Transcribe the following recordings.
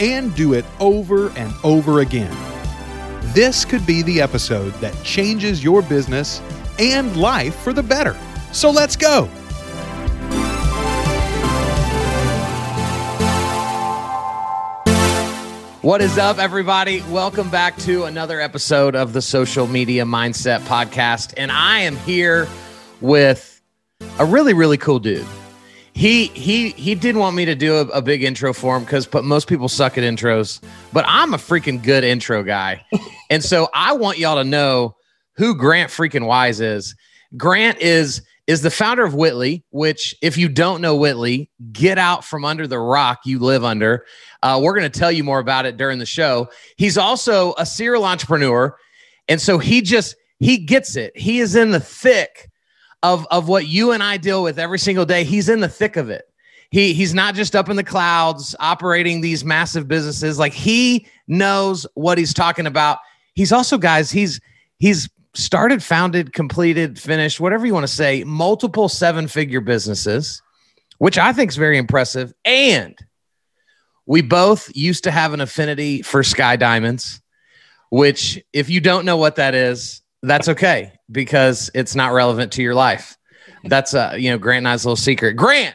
and do it over and over again. This could be the episode that changes your business and life for the better. So let's go. What is up, everybody? Welcome back to another episode of the Social Media Mindset Podcast. And I am here with a really, really cool dude. He he he didn't want me to do a, a big intro for him because but most people suck at intros, but I'm a freaking good intro guy. and so I want y'all to know who Grant freaking Wise is. Grant is is the founder of Witly, which if you don't know Witly, get out from under the rock you live under. Uh, we're going to tell you more about it during the show. He's also a serial entrepreneur. And so he just, he gets it. He is in the thick of, of what you and I deal with every single day. He's in the thick of it. He, he's not just up in the clouds operating these massive businesses. Like he knows what he's talking about. He's also, guys, he's, he's started, founded, completed, finished, whatever you want to say, multiple seven figure businesses, which I think is very impressive. And we both used to have an affinity for sky diamonds, which, if you don't know what that is, that's okay because it's not relevant to your life. That's uh, you know, Grant and I's little secret. Grant,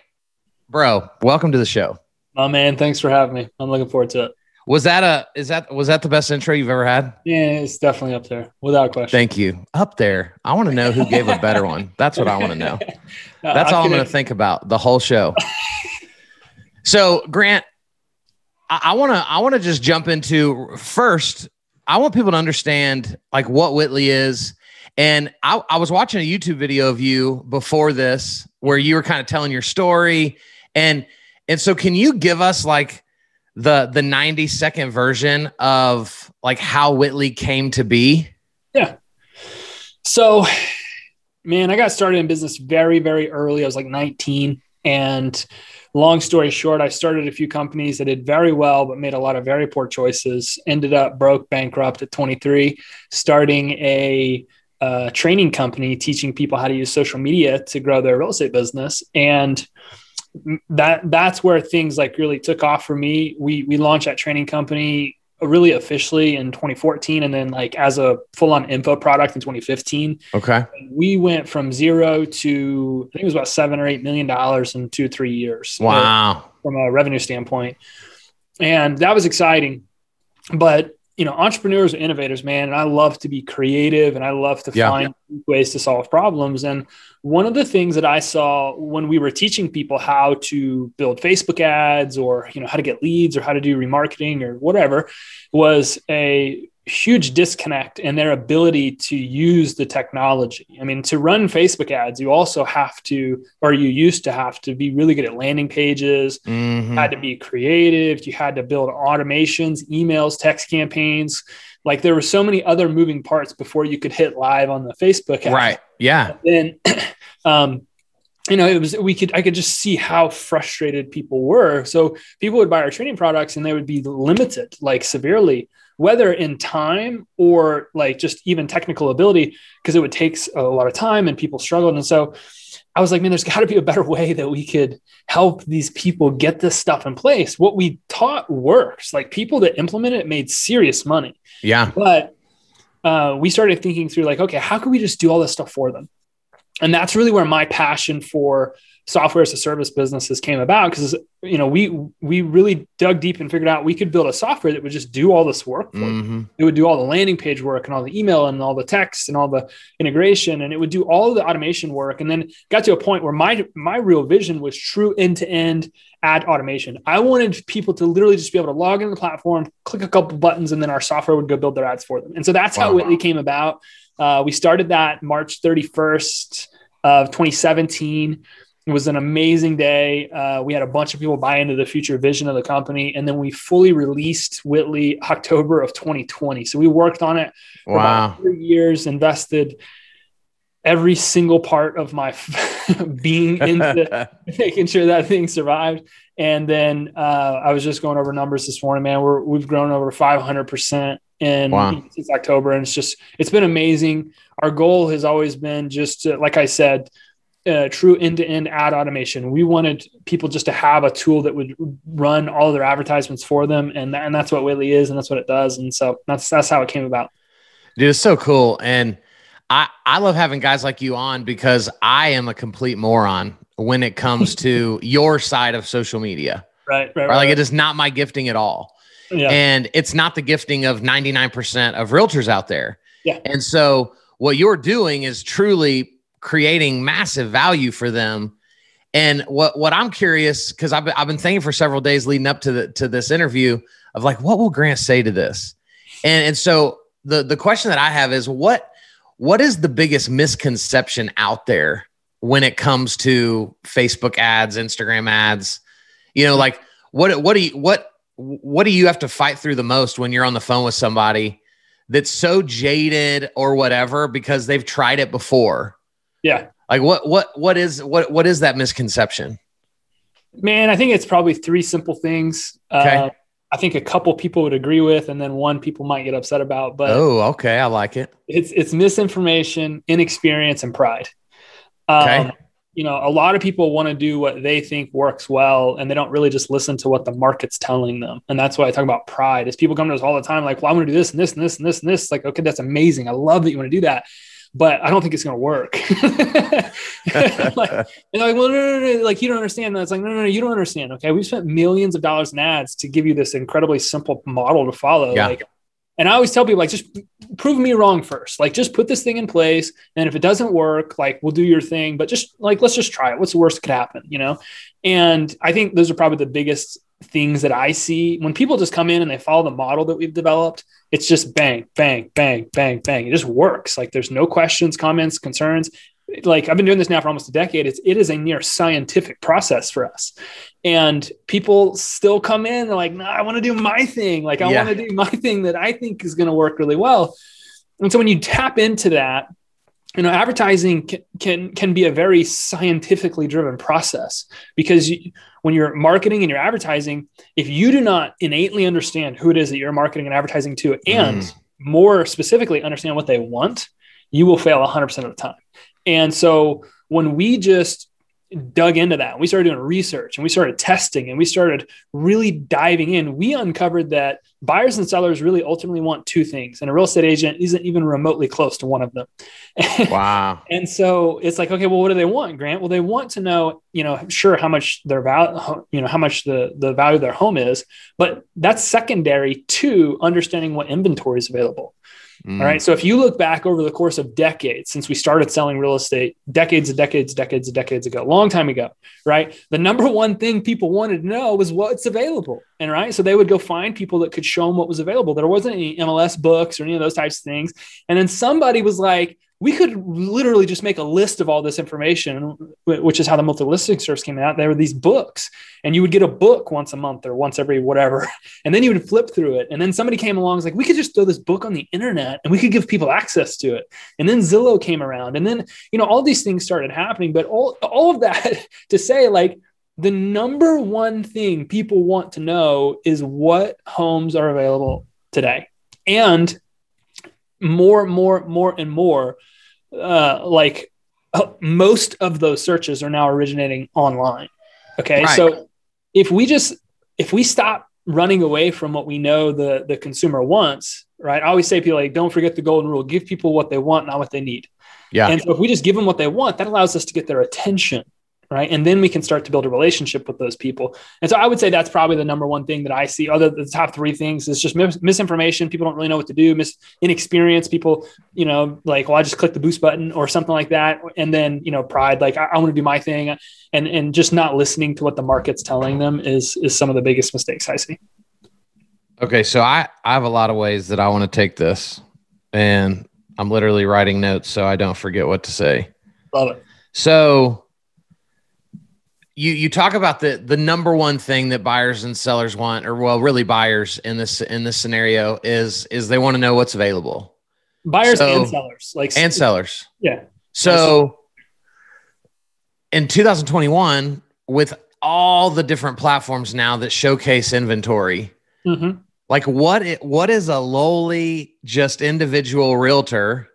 bro, welcome to the show. Oh man, thanks for having me. I'm looking forward to it. Was that a is that was that the best intro you've ever had? Yeah, it's definitely up there without question. Thank you. Up there. I want to know who gave a better one. That's what I want to know. That's all I'm going to think about the whole show. so, Grant, I want to I want to just jump into first. I want people to understand like what Witly is. And I, I was watching a YouTube video of you before this where you were kind of telling your story. And and so can you give us like the the 90 second version of like how Witly came to be? Yeah. So man, I got started in business very, very early. I was like 19. And long story short, I started a few companies that did very well, but made a lot of very poor choices. Ended up broke, bankrupt at 23, starting a uh, training company teaching people how to use social media to grow their real estate business. And that that's where things like really took off for me. We we launched that training company really officially in 2014 and then like as a full-on info product in 2015 okay. We went from zero to i think it was about seven or eight million dollars in two three years. Wow. From a revenue standpoint. And that was exciting. But you know entrepreneurs are innovators man and i love to be creative and i love to Yeah. find ways to solve problems and one of the things that i saw when we were teaching people how to build facebook ads or you know how to get leads or how to do remarketing or whatever was a huge disconnect in their ability to use the technology. I mean, to run Facebook ads, you also have to, or you used to have to be really good at landing pages, Mhm. had to be creative, you had to build automations, emails, text campaigns. Like there were so many other moving parts before you could hit live on the Facebook ad. right yeah Then, um, you know, it was we could I could just see how frustrated people were. So people would buy our training products and they would be limited, like severely, whether in time or like just even technical ability, because it would take a lot of time and people struggled. And so I was like, man, there's got to be a better way that we could help these people get this stuff in place. What we taught works. Like people that implement it made serious money. yeah But uh, we started thinking through like, okay, how can we just do all this stuff for them? And that's really where my passion for software as a service businesses came about because you know we we really dug deep and figured out we could build a software that would just do all this work. Mhm. It would do all the landing page work and all the email and all the text and all the integration and it would do all the automation work and then got to a point where my my real vision was true end to end ad automation. I wanted people to literally just be able to log into the platform, click a couple buttons and then our software would go build their ads for them. And so that's how Wow. Witly came about. Uh, we started that March 31st of 2017 It was an amazing day. Uh, we had a bunch of people buy into the future vision of the company, and then we fully released Witly October of 2020. So we worked on it for Wow. about three years, invested every single part of my being into making sure that thing survived. And then uh, I was just going over numbers this morning, man. We're we've grown over 500 percent in Wow. since October, and it's just it's been amazing. Our goal has always been just to, like I said, uh, true end-to-end ad automation. We wanted people just to have a tool that would run all of their advertisements for them, and and that's what Witly is, and that's what it does, and so that's that's how it came about. Dude, it's so cool. And I, I love having guys like you on because I am a complete moron when it comes to your side of social media. Right, right, right. like it is not my gifting at all. Yeah, And it's not the gifting of 99% of realtors out there. Yeah. And so what you're doing is truly creating massive value for them. And what what I'm curious, because I've been, I've been thinking for several days leading up to the to this interview of like, what will Grant say to this? And and so the the question that I have is what what is the biggest misconception out there when it comes to Facebook ads, Instagram ads? You know, like what what do you what what do you have to fight through the most when you're on the phone with somebody that's so jaded or whatever because they've tried it before? yeah. Like what what what is what what is that misconception? Man, I think it's probably three simple things. Okay. Uh, I think a couple people would agree with, and then one people might get upset about. But oh, okay, I like it. it's it's misinformation, inexperience, and pride. Um, Okay. You know, a lot of people want to do what they think works well, and they don't really just listen to what the market's telling them. And that's why I talk about pride. Is people come to us all the time, like, "Well, I want to do this and this and this and this and this." Like, okay, that's amazing. I love that you want to do that, but I don't think it's going to work. like, and like, well, no, no, no, no, like you don't understand. And it's like, no, no, no, you don't understand. Okay, we've spent millions of dollars in ads to give you this incredibly simple model to follow. Yeah. Like, and I always tell people, like, just prove me wrong first. Like, just put this thing in place, and if it doesn't work, like, we'll do your thing. But just like, let's just try it. What's the worst that could happen? You know. And I think those are probably the biggest things that I see when people just come in and they follow the model that we've developed. It's just bang, bang, bang, bang, bang. It just works. Like, there's no questions, comments, concerns like I've been doing this now for almost a decade. It's it is a near scientific process for us, and people still come in. They're like, "No, I want to do my thing. Like I Yeah. want to do my thing that I think is going to work really well." And so when you tap into that, you know, advertising can can, can be a very scientifically driven process because you, when you're marketing and you're advertising, if you do not innately understand who it is that you're marketing and advertising to, and Mm. more specifically understand what they want, you will fail 100% of the time. And so when we just dug into that, we started doing research and we started testing and we started really diving in, we uncovered that buyers and sellers really ultimately want two things. And a real estate agent isn't even remotely close to one of them. Wow. And so it's like, okay, well, what do they want, Grant? Well, they want to know, you know, sure how much their value, you know, how much the the value of their home is, but that's secondary to understanding what inventory is available. Mm. All right. So if you look back over the course of decades since we started selling real estate, decades and decades, decades and decades ago, long time ago, right? The number one thing people wanted to know was what's available. And right. So they would go find people that could show them what was available. There wasn't any MLS books or any of those types of things. And then somebody was like, we could literally just make a list of all this information, which is how the multi listing service came out. There were these books, and you would get a book once a month or once every whatever, and then you would flip through it. And then somebody came along, was like, we could just throw this book on the internet and we could give people access to it. And then Zillow came around, and then you know all these things started happening. But all all of that to say, like, the number one thing people want to know is what homes are available today, and more, more, more, and more uh, like uh, most of those searches are now originating online. Okay. Right. So if we just, if we stop running away from what we know the, the consumer wants, right? I always say people like, don't forget the golden rule, give people what they want, not what they need. Yeah. And so if we just give them what they want, that allows us to get their attention. Right. And then we can start to build a relationship with those people. And so I would say that's probably the number one thing that I see. Other the top three things is just mis- misinformation. People don't really know what to do, mis- inexperience. People, you know, like, well, I just click the boost button or something like that. And then, you know, pride, like I, I want to do my thing. And and just not listening to what the market's telling them is is some of the biggest mistakes I see. Okay, so I I have a lot of ways that I want to take this, and I'm literally writing notes so I don't forget what to say. Love it. So you you talk about the the number one thing that buyers and sellers want, or well, really buyers in this in this scenario is is they want to know what's available. Buyers So- and sellers, like and sellers. yeah, So in 2021, with all the different platforms now that showcase inventory, hmm like what it, what is a lowly just individual realtor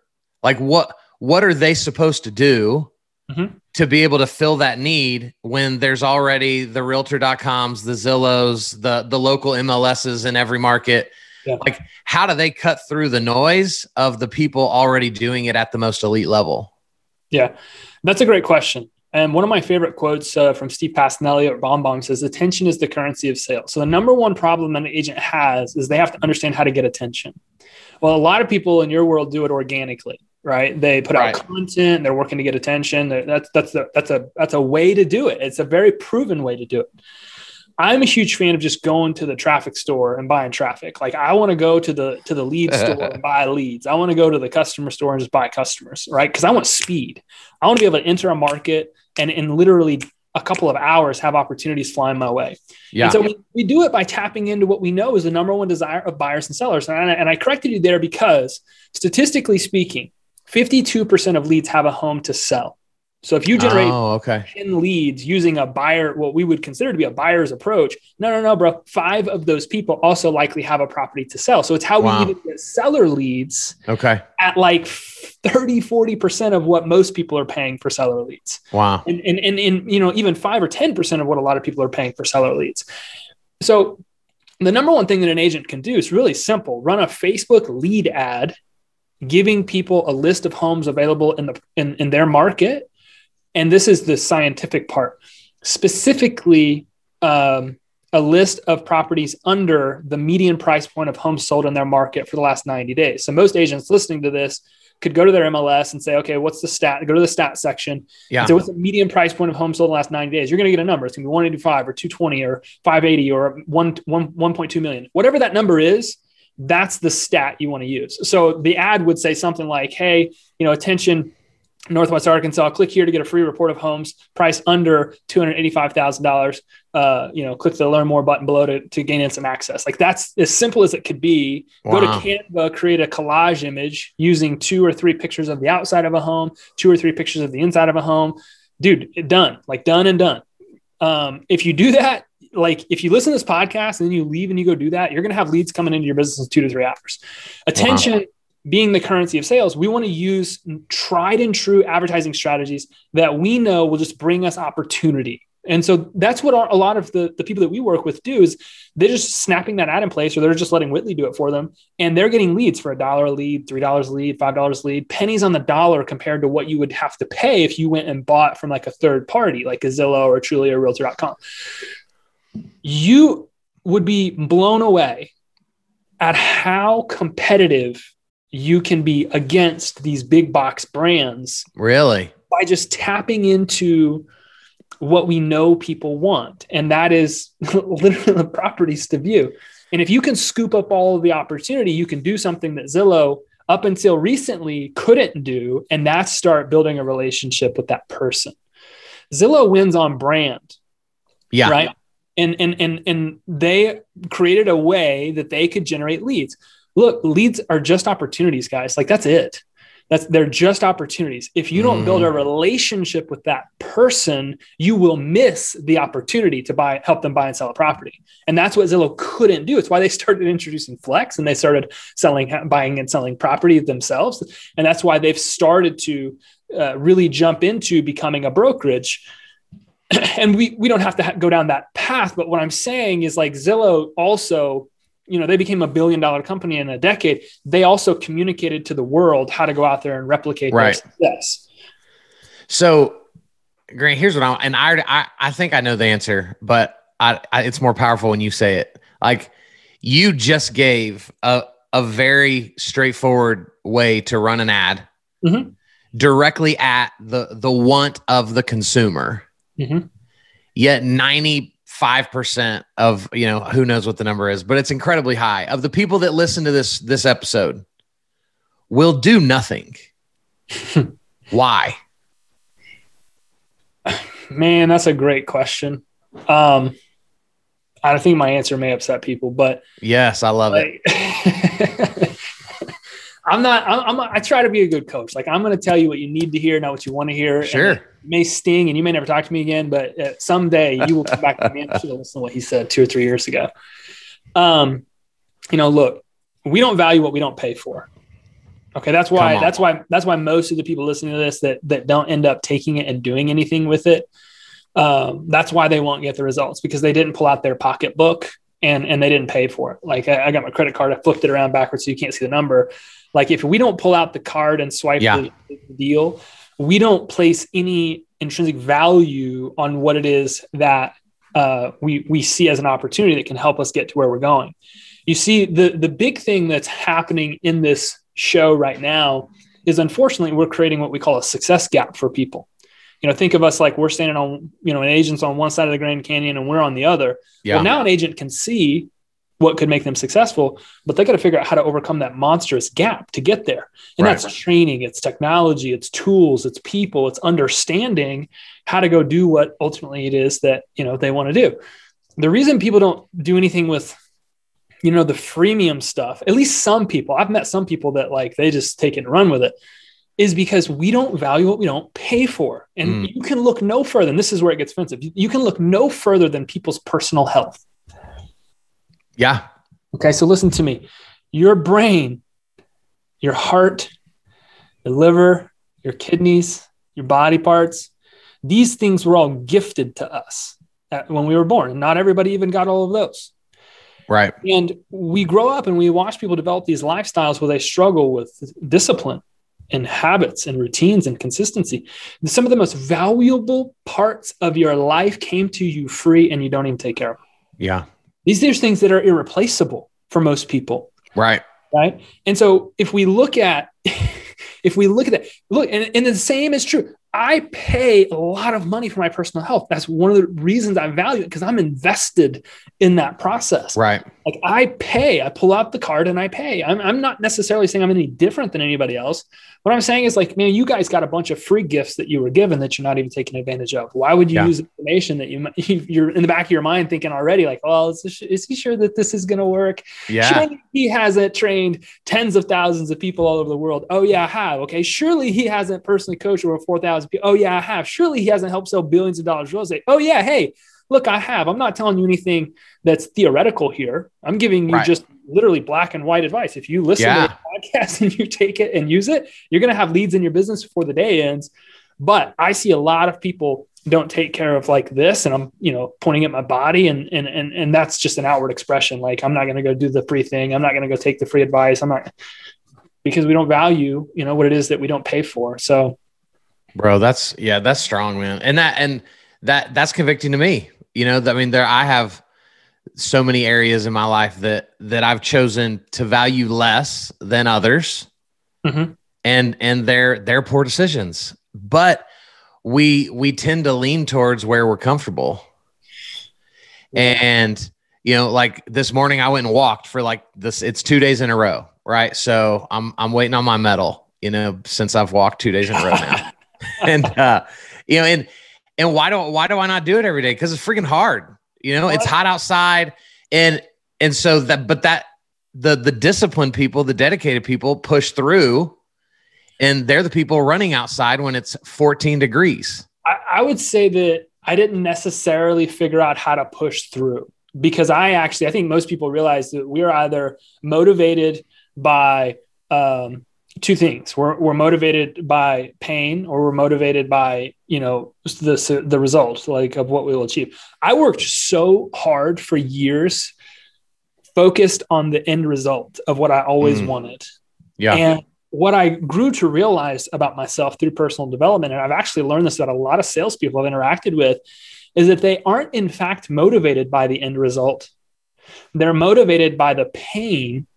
like what what are they supposed to do Mhm. To be able to fill that need when there's already the realtor.coms the zillows the the local mls's in every market Yeah. like how do they cut through the noise of the people already doing it at the most elite level Yeah, that's a great question. And one of my favorite quotes uh, from Steve Pacinelli at BombBomb says, "Attention is the currency of sales." So the number one problem that an agent has is they have to understand how to get attention. Well, a lot of people in your world do it organically, right? They put Right. out content, they're working to get attention. That's that's a, that's a that's a way to do it. It's a very proven way to do it. I'm a huge fan of just going to the traffic store and buying traffic. Like I want to go to the to the lead store and buy leads. I want to go to the customer store and just buy customers, right? Because I want speed. I want to be able to enter a market and in literally a couple of hours have opportunities flying my way. yeah And so we, we do it by tapping into what we know is the number one desire of buyers and sellers. And I, and I corrected you there because statistically speaking, 52% of leads have a home to sell. So if you generate oh okay 10 leads using a buyer, what we would consider to be a buyer's approach. No, no, no, bro. Five of those people also likely have a property to sell. So it's how Wow. we even get seller leads okay at like 30, 40% of what most people are paying for seller leads. wow And, and, and, and you know, even five or 10% of what a lot of people are paying for seller leads. So the number one thing that an agent can do is really simple run a Facebook lead ad giving people a list of homes available in the in, in their market and this is the scientific part specifically um, a list of properties under the median price point of homes sold in their market for the last 90 days so most agents listening to this could go to their mls and say okay what's the stat go to the stat section yeah so what's the median price point of homes sold in the last 90 days? You're going to get a number. It's going to be 185 or 220 or 580 or 1, 1, 1.2 million. Whatever that number is, that's the stat you want to use. So the ad would say something like, hey, you know, attention, Northwest Arkansas, click here to get a free report of homes price under $285,000. Uh, you know, click the learn more button below to, to gain instant access. Like that's as simple as it could be. Go to Canva, create a collage image using two or three pictures of the outside of a home, two or three pictures of the inside of a home. Dude, done, like done and done. Um, if you do that, like if you listen to this podcast and then you leave and you go do that, you're going to have leads coming into your business in two to three hours. Attention being the currency of sales, we want to use tried and true advertising strategies that we know will just bring us opportunity. And so that's what our, a lot of the, the people that we work with do is they're just snapping that ad in place or they're just letting Witly do it for them. And they're getting leads for a dollar a lead, $3 a lead, $5 a lead, pennies on the dollar compared to what you would have to pay if you went and bought from like a third party, like a Zillow or Trulia or Realtor.com. You would be blown away at how competitive you can be against these big box brands really by just tapping into what we know people want. And that is literally the properties to view. And if you can scoop up all of the opportunity, you can do something that Zillow up until recently couldn't do. And that's start building a relationship with that person. Zillow wins on brand yeah right and and and and they created a way that they could generate leads. Look leads are just opportunities guys. Like that's it. That's they're just opportunities. If you don't build a relationship with that person you will miss the opportunity to buy help them buy and sell a property. And that's what zillow couldn't do. It's why they started introducing flex and they started selling buying and selling property themselves. And that's why they've started to uh, really jump into becoming a brokerage and we we don't have to ha- go down that path but what i'm saying is like zillow also you know they became a billion dollar company in a decade they also communicated to the world how to go out there and replicate Right. their success So, Grant, here's what I and I I I think I know the answer, but I, I it's more powerful when you say it. Like you just gave a a very straightforward way to run an ad Mhm. directly at the the want of the consumer. Mhm. Yet ninety five percent of you know who knows what the number is, but it's incredibly high of the people that listen to this this episode will do nothing. Why? Man, that's a great question. Um, I think my answer may upset people, but yes, I love like, it. I'm not. I'm, I'm. I try to be a good coach. Like I'm going to tell you what you need to hear, not what you want to hear. Sure. it may sting, and you may never talk to me again, but uh, someday you will come back to me and listen to what he said two or three years ago. Um, you know, look, we don't value what we don't pay for. Okay, that's why. That's why. That's why most of the people listening to this that that don't end up taking it and doing anything with it. Um, that's why they won't get the results because they didn't pull out their pocketbook and and they didn't pay for it. Like I, I, got my credit card, I flipped it around backwards so you can't see the number. Like if we don't pull out the card and swipe yeah. the, the deal, we don't place any intrinsic value on what it is that uh, we we see as an opportunity that can help us get to where we're going. You see, the the big thing that's happening in this show right now is unfortunately we're creating what we call a success gap for people. You know, think of us like we're standing on, you know, an agent's on one side of the Grand Canyon and we're on the other. Yeah. Well, now an agent can see what could make them successful, but they got to figure out how to overcome that monstrous gap to get there. And right. that's training, it's technology, it's tools, it's people, it's understanding how to go do what ultimately it is that, you know, they want to do. The reason people don't do anything with you know the freemium stuff at least some people i've met some people that like they just take it and run with it is because we don't value what we don't pay for and mm. you can look no further and this is where it gets offensive you can look no further than people's personal health yeah. Okay. So listen to me. Your brain, your heart, your liver, your kidneys, your body parts, these things were all gifted to us when we were born. And not everybody even got all of those. Right. And we grow up and we watch people develop these lifestyles where they struggle with discipline and habits and routines and consistency. Some of the most valuable parts of your life came to you free and you don't even take care of. Them. Yeah. These are things that are irreplaceable for most people. Right. Right. And so if we look at if we look at that, look, and, and the same is true. I pay a lot of money for my personal health. That's one of the reasons I value it because I'm invested in that process. Right. Like I pay, I pull out the card and I pay. I'm, I'm not necessarily saying I'm any different than anybody else. What I'm saying is like, man, you guys got a bunch of free gifts that you were given that you're not even taking advantage of. Why would you yeah. use information that you you're in the back of your mind thinking already like, well, is, this, is he sure that this is going to work? Yeah. Surely he hasn't trained tens of thousands of people all over the world. Oh yeah, I have. Okay. Surely he hasn't personally coached over 4,000 people. Oh yeah, I have. Surely he hasn't helped sell billions of dollars real estate. Oh yeah. Hey, look, I have. I'm not telling you anything that's theoretical here. I'm giving you right. just literally black and white advice. If you listen yeah. to the podcast and you take it and use it, you're going to have leads in your business before the day ends. But I see a lot of people don't take care of like this and I'm, you know, pointing at my body and and and and that's just an outward expression. Like I'm not going to go do the free thing. I'm not going to go take the free advice. I'm not because we don't value, you know, what it is that we don't pay for. So Bro, that's yeah, that's strong, man. And that and that that's convicting to me you know, I mean, there I have so many areas in my life that that I've chosen to value less than others, mm-hmm. and and they're they're poor decisions. But we we tend to lean towards where we're comfortable, and you know, like this morning I went and walked for like this. It's two days in a row, right? So I'm I'm waiting on my medal. You know, since I've walked two days in a row now, and uh, you know, and and why don't why do I not do it every day? Because it's freaking hard. You know, it's hot outside, and and so that but that the the disciplined people, the dedicated people, push through, and they're the people running outside when it's 14 degrees. I, I would say that I didn't necessarily figure out how to push through because I actually I think most people realize that we're either motivated by um, two things. We're, we're motivated by pain or we're motivated by you know the, the result like of what we will achieve. I worked so hard for years focused on the end result of what i always mm. wanted. Yeah. And what i grew to realize about myself through personal development and i've actually learned this about a lot of salespeople i've interacted with is that they aren't in fact motivated by the end result. They're motivated by the pain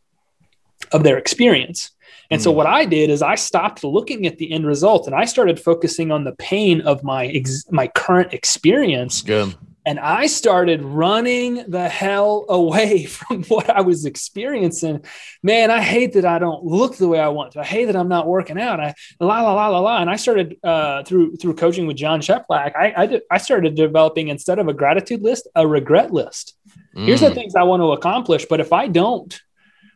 of their experience and mm. so hmm. what I did is I stopped looking at the end result and I started focusing on the pain of my ex- my current experience. Good. And I started running the hell away from what I was experiencing. Man, I hate that I don't look the way I want to. I hate that I'm not working out. I la la la la la. And I started uh, through through coaching with Jon Cheplak. I I, did, I started developing instead of a gratitude list, a regret list. Mm. Here's the mm. things I want to accomplish, but if I don't,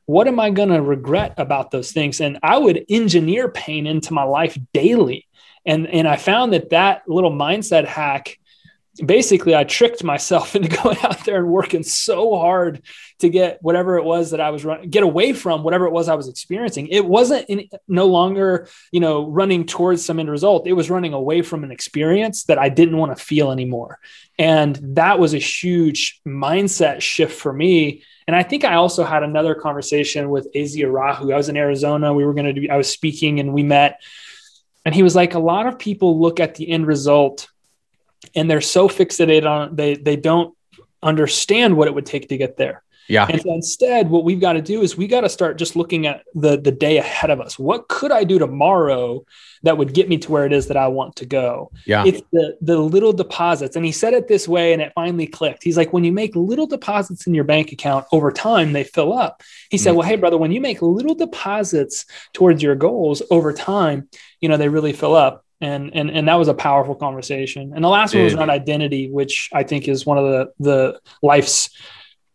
what am I going to regret about those things? And I would engineer pain into my life daily. And and I found that that little mindset hack basically I tricked myself into going out there and working so hard to get whatever it was that I was running, get away from whatever it was I was experiencing. It wasn't in, no longer, you know, running towards some end result. It was running away from an experience that I didn't want to feel anymore. And that was a huge mindset shift for me. And I think I also had another conversation with Azia Rahu. I was in Arizona. We were going to do, I was speaking and we met. And he was like, a lot of people look at the end result and they're so fixated on they they don't understand what it would take to get there. Yeah. And so instead, what we've got to do is we got to start just looking at the the day ahead of us. What could I do tomorrow that would get me to where it is that I want to go? Yeah. It's the the little deposits. And he said it this way and it finally clicked. He's like, when you make little deposits in your bank account over time, they fill up. He said, mm Well, hey, brother, when you make little deposits towards your goals over time, you know, they really fill up and and and that was a powerful conversation. And the last Dude. one was around identity, which I think is one of the the life's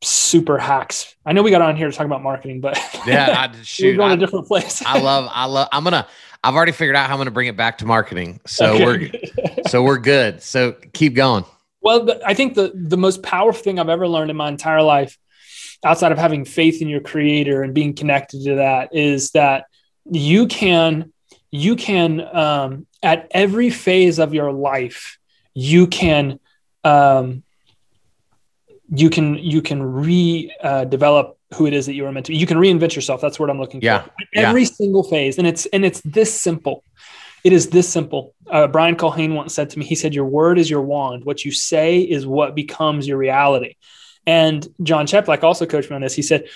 super hacks. I know we got on here to talk about marketing, but yeah, I, shoot, we're going I, a different place. I love, I love. I'm gonna. I've already figured out how I'm gonna bring it back to marketing. So okay. we're so we're good. So keep going. Well, I think the the most powerful thing I've ever learned in my entire life, outside of having faith in your creator and being connected to that, is that you can you can um, at every phase of your life you can um, you can you can re uh, develop who it is that you were meant to be. You can reinvent yourself. That's what I'm looking yeah. for. Every yeah. single phase, and it's and it's this simple. It is this simple. Uh, Brian Culhane once said to me, he said, "Your word is your wand. What you say is what becomes your reality." And Jon Cheplak also coached me on this. He said,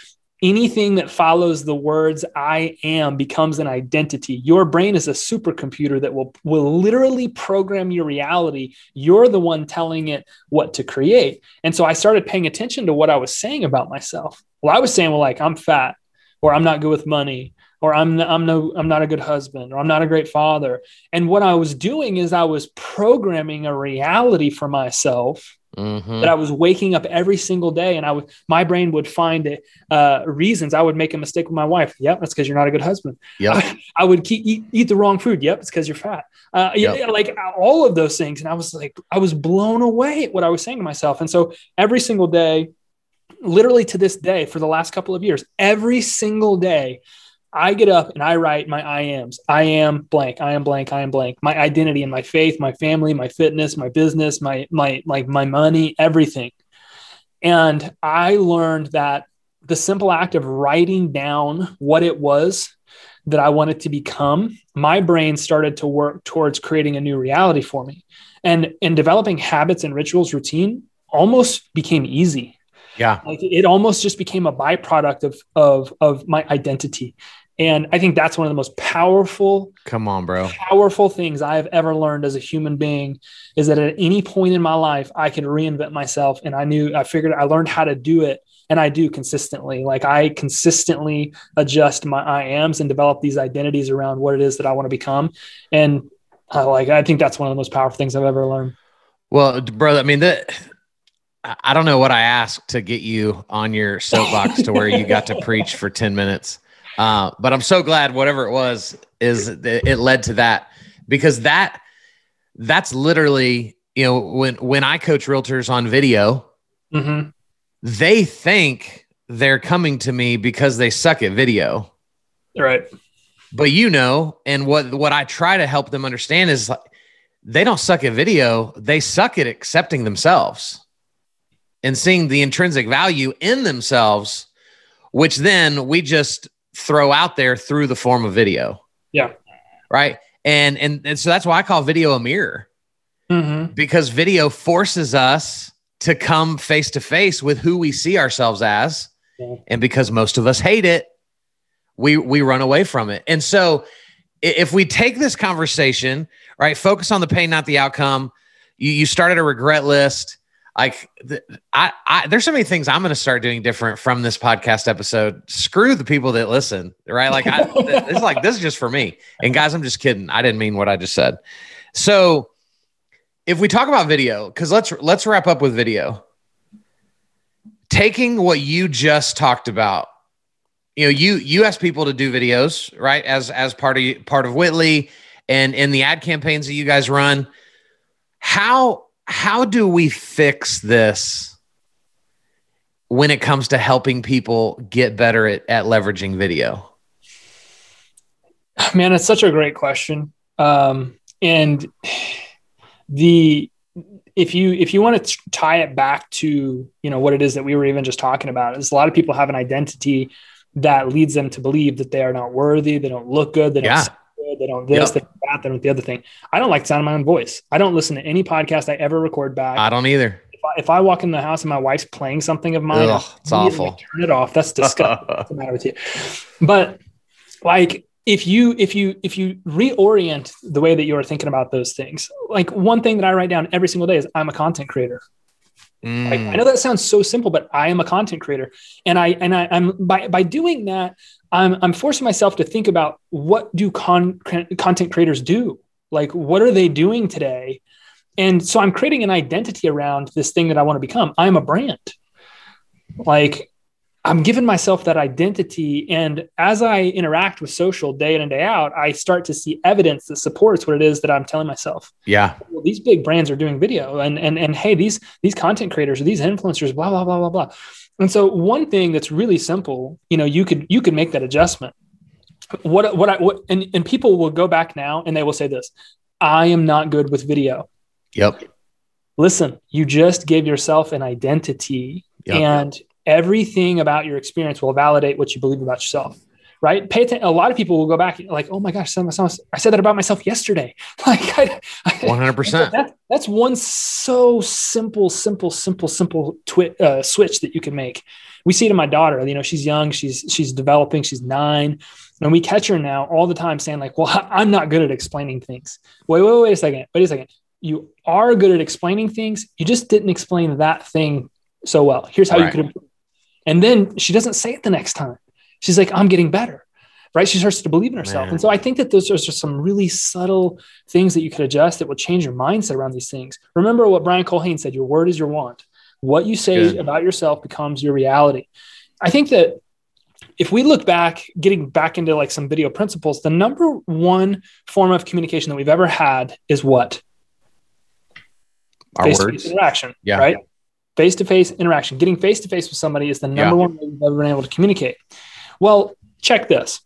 anything that follows the words I am becomes an identity. Your brain is a supercomputer that will, will literally program your reality. You're the one telling it what to create. And so I started paying attention to what I was saying about myself. Well, I was saying, well, like I'm fat or I'm not good with money or I'm, I'm no, I'm not a good husband or I'm not a great father. And what I was doing is I was programming a reality for myself Mm-hmm. That I was waking up every single day, and I would my brain would find uh, reasons. I would make a mistake with my wife. Yep, that's because you're not a good husband. Yeah, I, I would keep, eat, eat the wrong food. Yep, it's because you're fat. Uh, yep. yeah, like all of those things, and I was like, I was blown away at what I was saying to myself. And so every single day, literally to this day, for the last couple of years, every single day, I get up and I write my I ams. I am blank. I am blank. I am blank. My identity and my faith, my family, my fitness, my business, my my like my money, everything. And I learned that the simple act of writing down what it was that I wanted to become, my brain started to work towards creating a new reality for me. And in developing habits and rituals routine almost became easy. Yeah. Like it almost just became a byproduct of of of my identity. And I think that's one of the most powerful, come on, bro, powerful things I have ever learned as a human being is that at any point in my life, I can reinvent myself. And I knew, I figured I learned how to do it. And I do consistently. Like I consistently adjust my I ams and develop these identities around what it is that I want to become. And uh, like, I think that's one of the most powerful things I've ever learned. Well, brother, I mean, that I don't know what I asked to get you on your soapbox to where you got to preach for 10 minutes. Uh, but I'm so glad whatever it was is it led to that because that that's literally you know when when I coach realtors on video, mm-hmm. they think they're coming to me because they suck at video, right? But you know, and what what I try to help them understand is like they don't suck at video; they suck at accepting themselves and seeing the intrinsic value in themselves, which then we just throw out there through the form of video. Yeah. Right. And and and so that's why I call video a mirror. Mm-hmm. Because video forces us to come face to face with who we see ourselves as. Yeah. And because most of us hate it, we we run away from it. And so if we take this conversation, right, focus on the pain, not the outcome. You, you started a regret list. Like I, I there's so many things i'm going to start doing different from this podcast episode. Screw the people that listen right? Like I, it's like this is just for me. And guys i'm just kidding. I didn't mean what i just said. So if we talk about video because let's let's wrap up with video. Taking what you just talked about you know you you ask people to do videos right? As as part of part of Witly and in the ad campaigns that you guys run. How how do we fix this when it comes to helping people get better at, at leveraging video? Man, it's such a great question. Um, and the if you if you want to tie it back to you know what it is that we were even just talking about is a lot of people have an identity that leads them to believe that they are not worthy, they don't look good, they don't yeah good. They don't this, yep. they don't that, they don't the other thing. I don't like the sound of my own voice. I don't listen to any podcast I ever record back. I don't either. If I, if I walk in the house and my wife's playing something of mine, Ugh, it's awful. Turn it off. That's disgusting. What's the matter with you? But like if you if you if you reorient the way that you are thinking about those things, like one thing that I write down every single day is I'm a content creator. Mm. Like, I know that sounds so simple, but I am a content creator, and I and I, I'm by by doing that, I'm I'm forcing myself to think about what do con- content creators do? Like, what are they doing today? And so I'm creating an identity around this thing that I want to become. I'm a brand. Like, I'm giving myself that identity. And as I interact with social day in and day out, I start to see evidence that supports what it is that I'm telling myself. Yeah. Well, these big brands are doing video and, and, and hey, these, these content creators or these influencers, blah, blah, blah, blah, blah. And so one thing that's really simple, you know, you could, you could make that adjustment. What, what I, what, and, and people will go back now and they will say this, I am not good with video. Yep. Listen, you just gave yourself an identity yep. and everything about your experience will validate what you believe about yourself right? Pay attention a lot of people will go back like oh my gosh i said that about myself yesterday. Like I, 100% that, that's one so simple simple simple simple twi- uh, switch that you can make. We see it in my daughter you know she's young she's she's developing she's nine and we catch her now all the time saying like well i'm not good at explaining things. Wait wait wait a second wait a second. You are good at explaining things you just didn't explain that thing so well. Here's how right. you could and then she doesn't say it the next time. She's like, I'm getting better. Right. She starts to believe in herself. Man. And so I think that those are just some really subtle things that you could adjust that will change your mindset around these things. Remember what Brian Culhane said your word is your want. What you say Good. about yourself becomes your reality. I think that if we look back, getting back into like some video principles, the number one form of communication that we've ever had is what? Our Face-to-face words. Interaction. Yeah. Right face to face interaction, getting face to face with somebody is the number yeah. one way we've ever been able to communicate. Well, check this.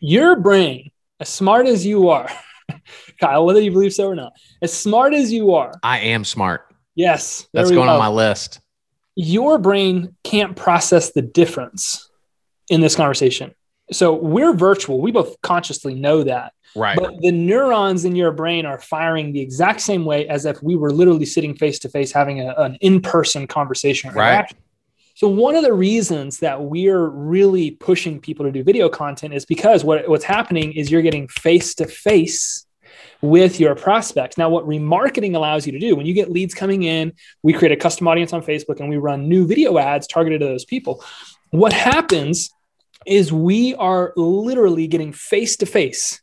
Your brain, as smart as you are, Kyle, whether you believe so or not, as smart as you are, I am smart. Yes. That's going go. on my list. Your brain can't process the difference in this conversation. So we're virtual. We both consciously know that. Right. But the neurons in your brain are firing the exact same way as if we were literally sitting face to face having a, an in person conversation. Right. So one of the reasons that we're really pushing people to do video content is because what, what's happening is you're getting face to face with your prospects. Now, what remarketing allows you to do when you get leads coming in, we create a custom audience on Facebook and we run new video ads targeted to those people. What happens is we are literally getting face to face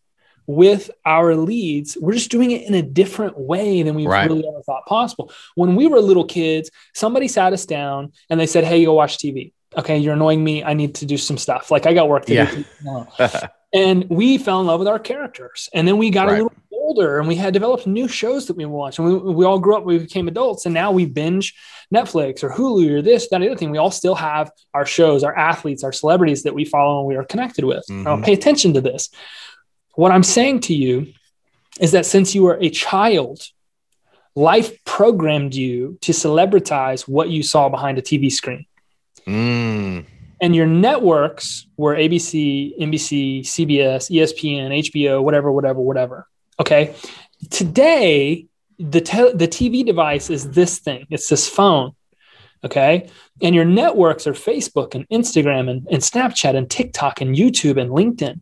with our leads, we're just doing it in a different way than we right. really ever thought possible. When we were little kids, somebody sat us down and they said, Hey, you go watch TV. Okay, you're annoying me. I need to do some stuff. Like I got work to yeah. do. and we fell in love with our characters. And then we got right. a little older and we had developed new shows that we watched. And we, we all grew up, we became adults, and now we binge Netflix or Hulu or this, that, other thing. We all still have our shows, our athletes, our celebrities that we follow and we are connected with. Mm-hmm. Now, pay attention to this. What I'm saying to you is that since you were a child, life programmed you to celebritize what you saw behind a TV screen. Mm. And your networks were ABC, NBC, CBS, ESPN, HBO, whatever, whatever, whatever. Okay. Today, the, te- the TV device is this thing, it's this phone. Okay. And your networks are Facebook and Instagram and, and Snapchat and TikTok and YouTube and LinkedIn.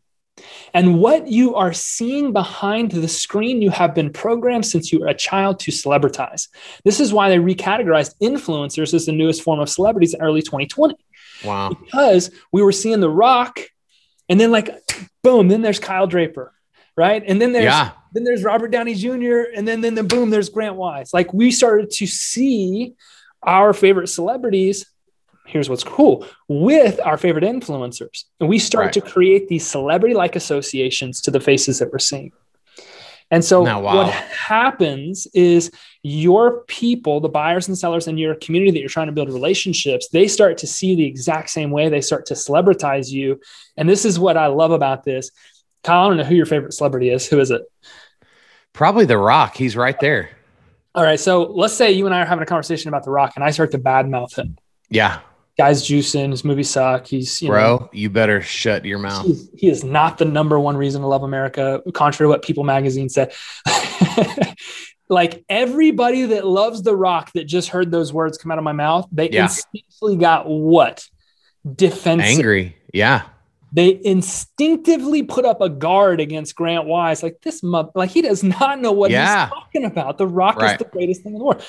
And what you are seeing behind the screen, you have been programmed since you were a child to celebritize. This is why they recategorized influencers as the newest form of celebrities in early 2020. Wow. Because we were seeing The Rock, and then like, boom, then there's Kyle Draper, right? And then there's Yeah. then there's Robert Downey Jr. and then then then boom, there's Grant Wise. Like we started to see our favorite celebrities. Here's what's cool with our favorite influencers, and we start Right. to create these celebrity-like associations to the faces that we're seeing. And so Now, wow. what happens is your people, the buyers and sellers in your community that you're trying to build relationships, they start to see the exact same way. They start to celebritize you. And this is what I love about this. Kyle, I don't know who your favorite celebrity is. Who is it? Probably The Rock. He's right there. All right. So let's say you and I are having a conversation about The Rock and I start to badmouth him. Yeah. Guy's juicing, his movies suck. He's, you Bro, know, you better shut your mouth. he is not the number one reason to love America, contrary to what People Magazine said. like everybody that loves The Rock that just heard those words come out of my mouth, they Yeah. instinctively got what? Defensive. Angry. Yeah. They instinctively put up a guard against Grant Wise. Like this, mo- like he does not know what Yeah. he's talking about. The Rock Right. is the greatest thing in the world.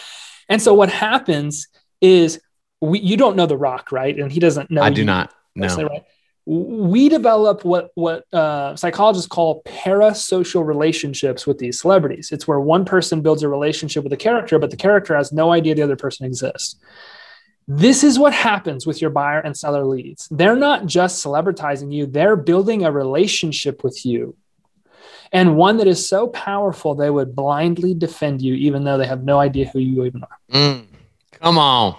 And so what happens is we, you don't know the Rock, right? And he doesn't know. I do not. No. right? We develop what what uh, psychologists call parasocial relationships with these celebrities. It's where one person builds a relationship with a character, but the character has no idea the other person exists. This is what happens with your buyer and seller leads. They're not just celebritizing you, they're building a relationship with you. And one that is so powerful, they would blindly defend you, even though they have no idea who you even are. Mm. Come on.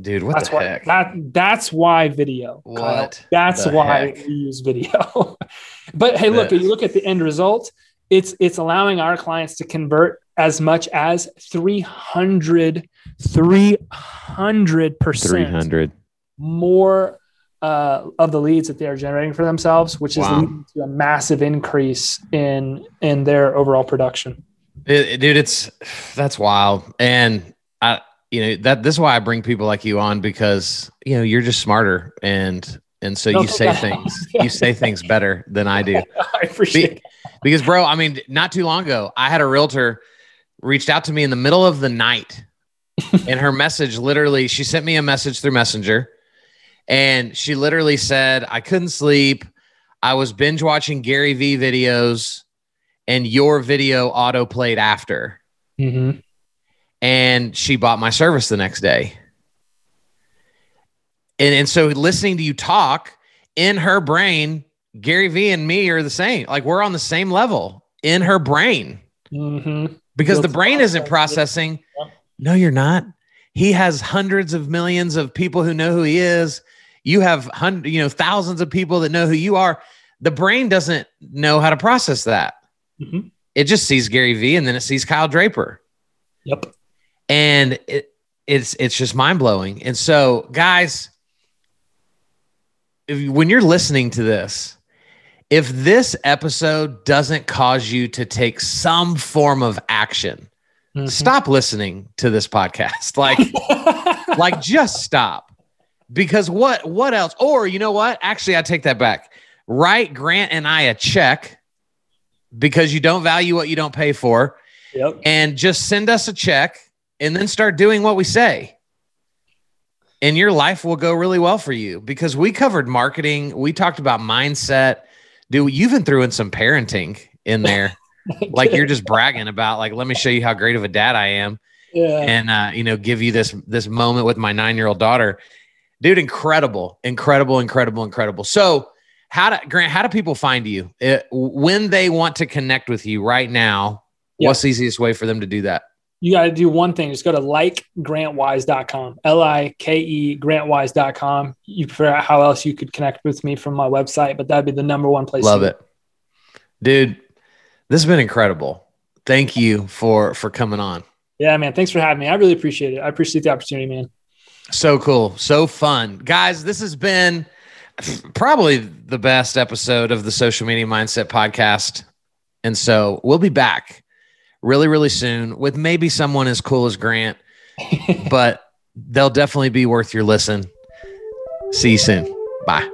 Dude, what that's the why heck? that that's why video. Kyle. What That's why heck? we use video. but hey, look, This. you look at the end result, it's it's allowing our clients to convert as much as 300 300 percent 300. more uh, of the leads that they are generating for themselves, which is Wow. leading to a massive increase in in their overall production. It- it- dude, it's that's wild. And I, you know, that this is why I bring people like you on because you know you're just smarter and and so you say things you say things better than I do. I appreciate it. Because, bro, I mean, not too long ago, I had a realtor reached out to me in the middle of the night, and her message literally, she sent me a message through Messenger, and she literally said, "I couldn't sleep. I was binge watching Gary Vee videos, and your video auto played after." Mhm. and she bought my service the next day. And and so listening to you talk in her brain, Gary Vee and me are the same. Like we're on the same level in her brain Mhm. Because the brain isn't processing. No, you're not. He has hundreds of millions of people who know who he is. You have hundred, you know, thousands of people that know who you are. The brain doesn't know how to process that. Mhm. It just sees Gary Vee and then it sees Kyle Draper Yep. and it, it's it's just mind blowing. And so, guys, if, when you're listening to this, if this episode doesn't cause you to take some form of action, Mhm. stop listening to this podcast. Like, like just stop. Because what what else? Or you know what? Actually, I take that back. Write Grant and I a check because you don't value what you don't pay for yep. and just send us a check and then start doing what we say. And your life will go really well for you because we covered marketing. We talked about mindset. Dude, you even threw in some parenting in there. like you're just bragging about like, let me show you how great of a dad I am. yeah. And uh, you know, give you this this moment with my nine-year-old daughter. Dude, incredible, incredible, incredible, incredible. So how do Grant, how do people find you? Uh, when they want to connect with you right now, Yeah. what's the easiest way for them to do that? You got to do one thing. Just go to likegrantwise.com, L I K E grantwise.com. You figure out how else you could connect with me from my website, but that'd be the number one place. Love it. Dude, this has been incredible. Thank you for for coming on. Yeah, man. Thanks for having me. I really appreciate it. I appreciate the opportunity, man. So cool. So fun. Guys, this has been probably the best episode of the Social Media Mindset podcast. And so we'll be back really, really soon with maybe someone as cool as Grant, but they'll definitely be worth your listen. See you soon. Bye.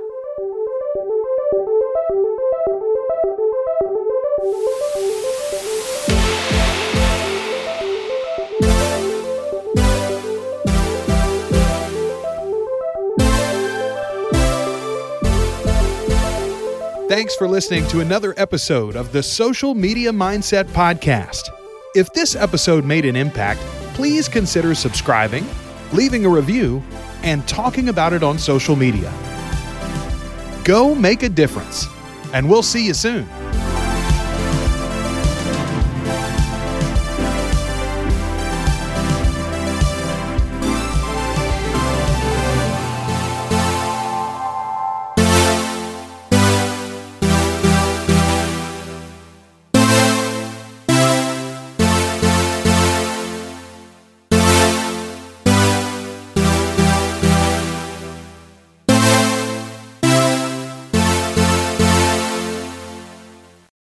Thanks for listening to another episode of the Social Media Mindset Podcast. If this episode made an impact, please consider subscribing, leaving a review, and talking about it on social media. Go make a difference, and we'll see you soon.